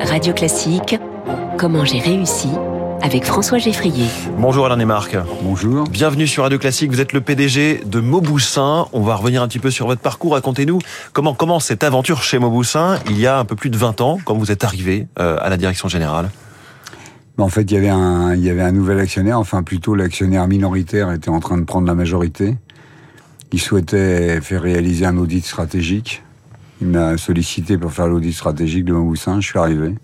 Radio Classique, comment j'ai réussi avec François Geffrier. Bonjour Alain et Marc. Bonjour. Bienvenue sur Radio Classique. Vous êtes le PDG de Mauboussin. On va revenir un petit peu sur votre parcours. Racontez-nous comment commence cette aventure chez Mauboussin il y a un peu plus de 20 ans, quand vous êtes arrivé euh, à la direction générale. En fait, il y avait un, il y avait un nouvel actionnaire. Enfin, plutôt l'actionnaire minoritaire était en train de prendre la majorité. Il souhaitait faire réaliser un audit stratégique. Il m'a sollicité pour faire l'audit stratégique de Mauboussin. Je suis arrivé.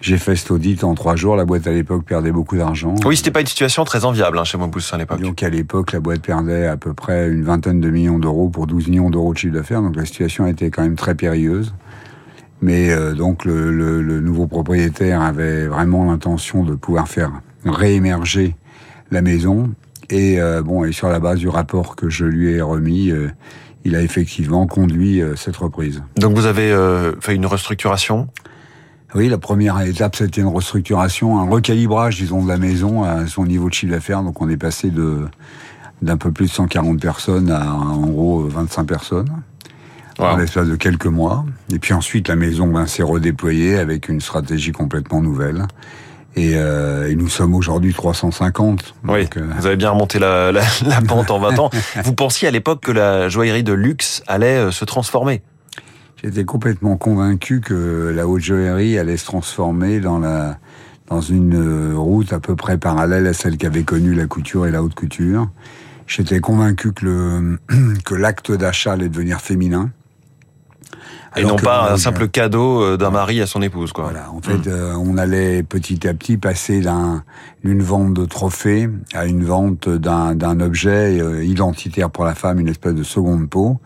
J'ai fait cet audit en trois jours. La boîte à l'époque perdait beaucoup d'argent. Oui, c'était pas une situation très enviable hein, chez Mauboussin à l'époque. Donc à l'époque, la boîte perdait à peu près une vingtaine de millions d'euros pour 12 millions d'euros de chiffre d'affaires. Donc la situation était quand même très périlleuse. Mais euh, donc le, le, le, nouveau propriétaire avait vraiment l'intention de pouvoir faire réémerger la maison. Et euh, bon, et sur la base du rapport que je lui ai remis, euh, il a effectivement conduit euh, cette reprise. Donc vous avez euh, fait une restructuration? Oui, la première étape, c'était une restructuration, un recalibrage, disons, de la maison à son niveau de chiffre d'affaires. Donc, on est passé de d'un peu plus de 140 personnes à, en gros, 25 personnes. Wow. En l'espace de quelques mois. Et puis ensuite, la maison ben, s'est redéployée avec une stratégie complètement nouvelle. Et, euh, et nous sommes aujourd'hui 350. Oui, donc, euh... vous avez bien remonté la, la, la pente en 20 ans. Vous pensiez à l'époque que la joaillerie de luxe allait euh, se transformer J'étais complètement convaincu que la haute joaillerie allait se transformer dans la dans une route à peu près parallèle à celle qu'avait connue la couture et la haute couture. J'étais convaincu que le que l'acte d'achat allait devenir féminin. Et non pas un simple cadeau d'un mari à son épouse, quoi. Voilà. En fait, mmh. euh, on allait petit à petit passer d'une vente de trophées à une vente d'un objet euh, identitaire pour la femme, une espèce de seconde peau,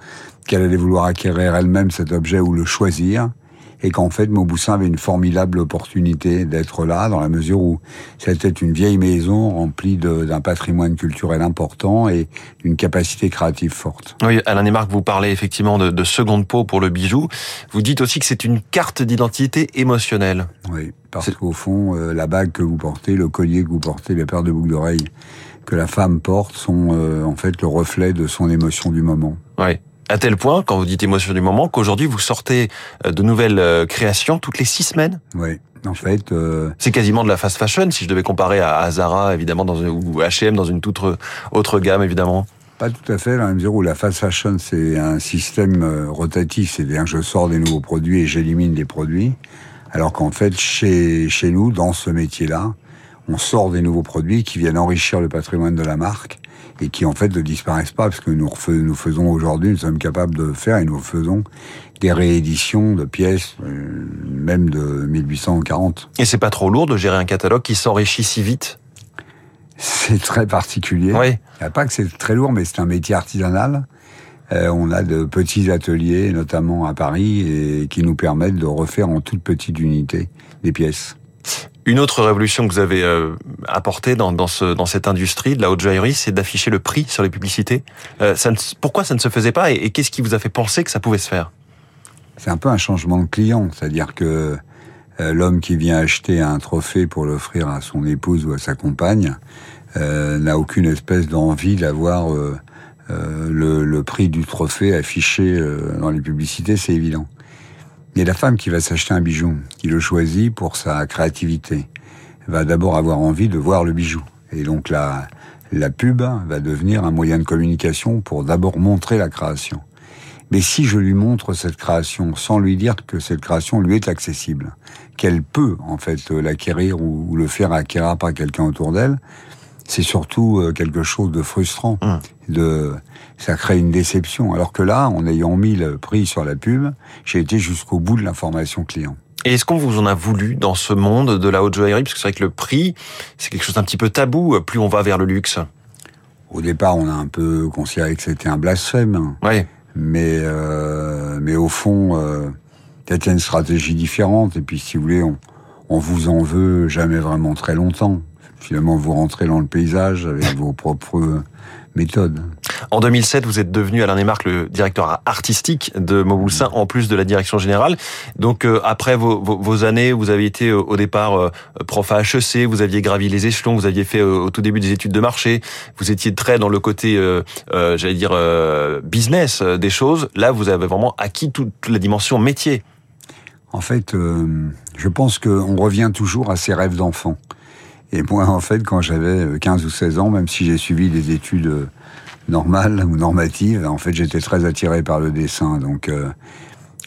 qu'elle allait vouloir acquérir elle-même cet objet ou le choisir et qu'en fait Mauboussin avait une formidable opportunité d'être là dans la mesure où c'était une vieille maison remplie d'un patrimoine culturel important et d'une capacité créative forte. Oui, Alain Marc, vous parlez effectivement de, de seconde peau pour le bijou. Vous dites aussi que c'est une carte d'identité émotionnelle. Oui, parce qu'au fond, euh, la bague que vous portez, le collier que vous portez, les paires de boucles d'oreilles que la femme porte sont euh, en fait le reflet de son émotion du moment. Oui à tel point, quand vous dites émotion du moment, qu'aujourd'hui vous sortez de nouvelles créations toutes les six semaines? Oui. En fait, euh... c'est quasiment de la fast fashion si je devais comparer à Zara évidemment dans une, ou H&M dans une toute autre gamme évidemment. Pas tout à fait, dans la mesure où la fast fashion c'est un système euh, rotatif, c'est-à-dire que je sors des nouveaux produits et j'élimine des produits, alors qu'en fait chez chez nous dans ce métier-là, on sort des nouveaux produits qui viennent enrichir le patrimoine de la marque et qui en fait ne disparaissent pas parce que nous, nous faisons aujourd'hui, nous sommes capables de faire et nous faisons des rééditions de pièces, euh, même de 1840. Et c'est pas trop lourd de gérer un catalogue qui s'enrichit si vite? C'est très particulier. Oui. Il n'y a pas que c'est très lourd, mais c'est un métier artisanal. Euh, on a de petits ateliers, notamment à Paris, et qui nous permettent de refaire en toute petite unité des pièces. Une autre révolution que vous avez euh, apportée dans, dans, ce, dans cette industrie de la haute joaillerie, c'est d'afficher le prix sur les publicités. Euh, pourquoi ça ne se faisait pas et, qu'est-ce qui vous a fait penser que ça pouvait se faire? C'est un peu un changement de client, c'est-à-dire que euh, l'homme qui vient acheter un trophée pour l'offrir à son épouse ou à sa compagne n'a aucune espèce d'envie d'avoir le, prix du trophée affiché dans les publicités, c'est évident. Et la femme qui va s'acheter un bijou, qui le choisit pour sa créativité, va d'abord avoir envie de voir le bijou. Et donc la, la pub va devenir un moyen de communication pour d'abord montrer la création. Mais si je lui montre cette création sans lui dire que cette création lui est accessible, qu'elle peut en fait l'acquérir ou, le faire acquérir par quelqu'un autour d'elle, c'est surtout quelque chose de frustrant. Mmh. De, ça crée une déception. Alors que là, en ayant mis le prix sur la pub, j'ai été jusqu'au bout de l'information client. Et est-ce qu'on vous en a voulu dans ce monde de la haute joaillerie? Parce que c'est vrai que le prix, c'est quelque chose d'un petit peu tabou, plus on va vers le luxe. Au départ, on a un peu considéré que c'était un blasphème. Oui. Mais, euh, mais au fond, euh, c'était une stratégie différente. Et puis, si vous voulez, on, on vous en veut jamais vraiment très longtemps. Finalement, vous rentrez dans le paysage avec vos propres méthodes. En 2007, vous êtes devenu, Alain Marc, le directeur artistique de Mauboussin, en plus de la direction générale. Donc, euh, après vos, vos, vos, années, vous avez été au départ euh, prof à HEC, vous aviez gravi les échelons, vous aviez fait euh, au tout début des études de marché, vous étiez très dans le côté, euh, j'allais dire, business des choses. Là, vous avez vraiment acquis toute la dimension métier. En fait, euh, je pense qu'on revient toujours à ses rêves d'enfant. Et moi, en fait, quand j'avais 15 ou 16 ans, même si j'ai suivi des études normales ou normatives, en fait, j'étais très attiré par le dessin. Donc,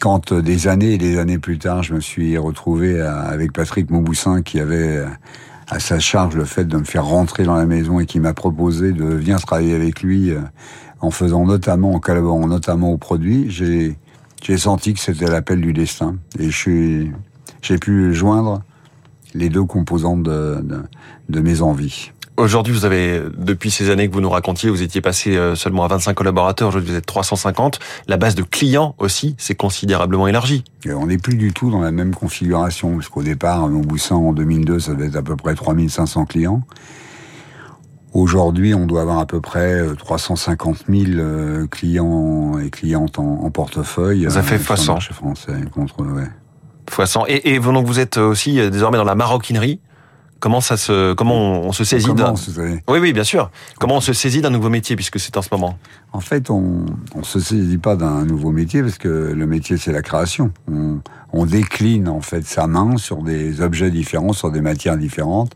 quand des années et des années plus tard, je me suis retrouvé avec Patrick Mauboussin, qui avait à sa charge le fait de me faire rentrer dans la maison et qui m'a proposé de venir travailler avec lui en faisant notamment, en collaborant notamment au produit, j'ai senti que c'était l'appel du destin. Et j'ai pu joindre les deux composantes de, de, de mes envies. Aujourd'hui, vous avez, depuis ces années que vous nous racontiez, vous étiez passé euh, seulement à 25 collaborateurs, aujourd'hui vous êtes 350. La base de clients aussi s'est considérablement élargie. Et on n'est plus du tout dans la même configuration, parce qu'au départ, mon Boussin, en 2002, ça devait être à peu près 3500 clients. Aujourd'hui, on doit avoir à peu près 350 euh, 000 euh, clients et clientes en, portefeuille. Ça fait fois 100. français contre, ouais. Fois 100. Et, et donc vous êtes aussi euh, désormais dans la maroquinerie. Comment ça se, comment on, se saisit d'un, oui, oui, bien sûr. Comment on se saisit d'un nouveau métier puisque c'est en ce moment? En fait, on, on se saisit pas d'un nouveau métier parce que le métier c'est la création. On, on décline en fait sa main sur des objets différents, sur des matières différentes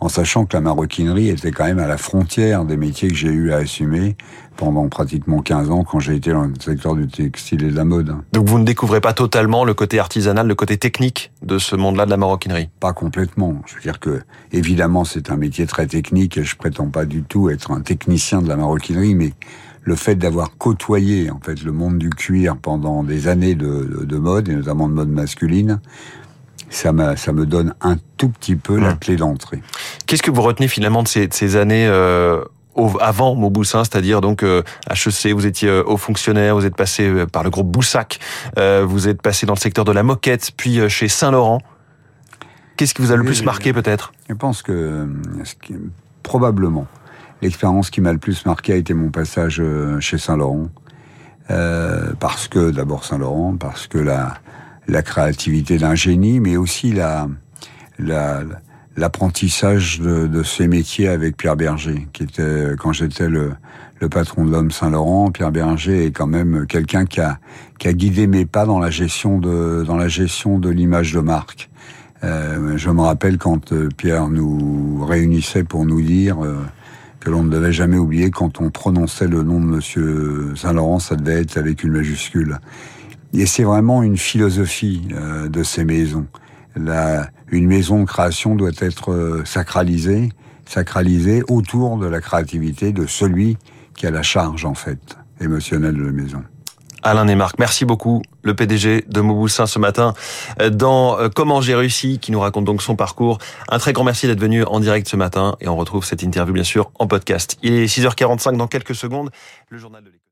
en sachant que la maroquinerie était quand même à la frontière des métiers que j'ai eu à assumer pendant pratiquement 15 ans quand j'ai été dans le secteur du textile et de la mode. Donc vous ne découvrez pas totalement le côté artisanal, le côté technique de ce monde-là de la maroquinerie? Pas complètement. Je veux dire que, évidemment, c'est un métier très technique et je prétends pas du tout être un technicien de la maroquinerie, mais le fait d'avoir côtoyé en fait le monde du cuir pendant des années de, de mode et notamment de mode masculine, ça, ça me donne un tout petit peu la clé d'entrée. Qu'est-ce que vous retenez finalement de ces, ces années euh, avant Mauboussin, c'est-à-dire donc euh, HEC, vous étiez euh, haut fonctionnaire, vous êtes passé euh, par le groupe Boussac, euh, vous êtes passé dans le secteur de la moquette, puis euh, chez Saint-Laurent. Qu'est-ce qui vous a le plus marqué peut-être? Je pense que probablement l'expérience qui m'a le plus marqué a été mon passage chez Saint-Laurent. Euh, parce que d'abord Saint-Laurent, parce que la, la créativité d'un génie, mais aussi la, la, l'apprentissage de, de, ces métiers avec Pierre Berger, qui était quand j'étais le, patron de l'homme Saint-Laurent. Pierre Berger est quand même quelqu'un qui a, guidé mes pas dans la gestion de dans la gestion de l'image de marque. Euh, je me rappelle quand euh, Pierre nous réunissait pour nous dire euh, que l'on ne devait jamais oublier quand on prononçait le nom de Monsieur Saint-Laurent, ça devait être avec une majuscule. Et c'est vraiment une philosophie euh, de ces maisons. Une maison de création doit être euh, sacralisée, sacralisée autour de la créativité de celui qui a la charge, en fait, émotionnelle de la maison. Alain Nemarc, merci beaucoup, le PDG de Mauboussin ce matin euh, dans Comment j'ai réussi, qui nous raconte donc son parcours. Un très grand merci d'être venu en direct ce matin et on retrouve cette interview bien sûr en podcast. Il est 6h45 dans quelques secondes, le journal de l'école.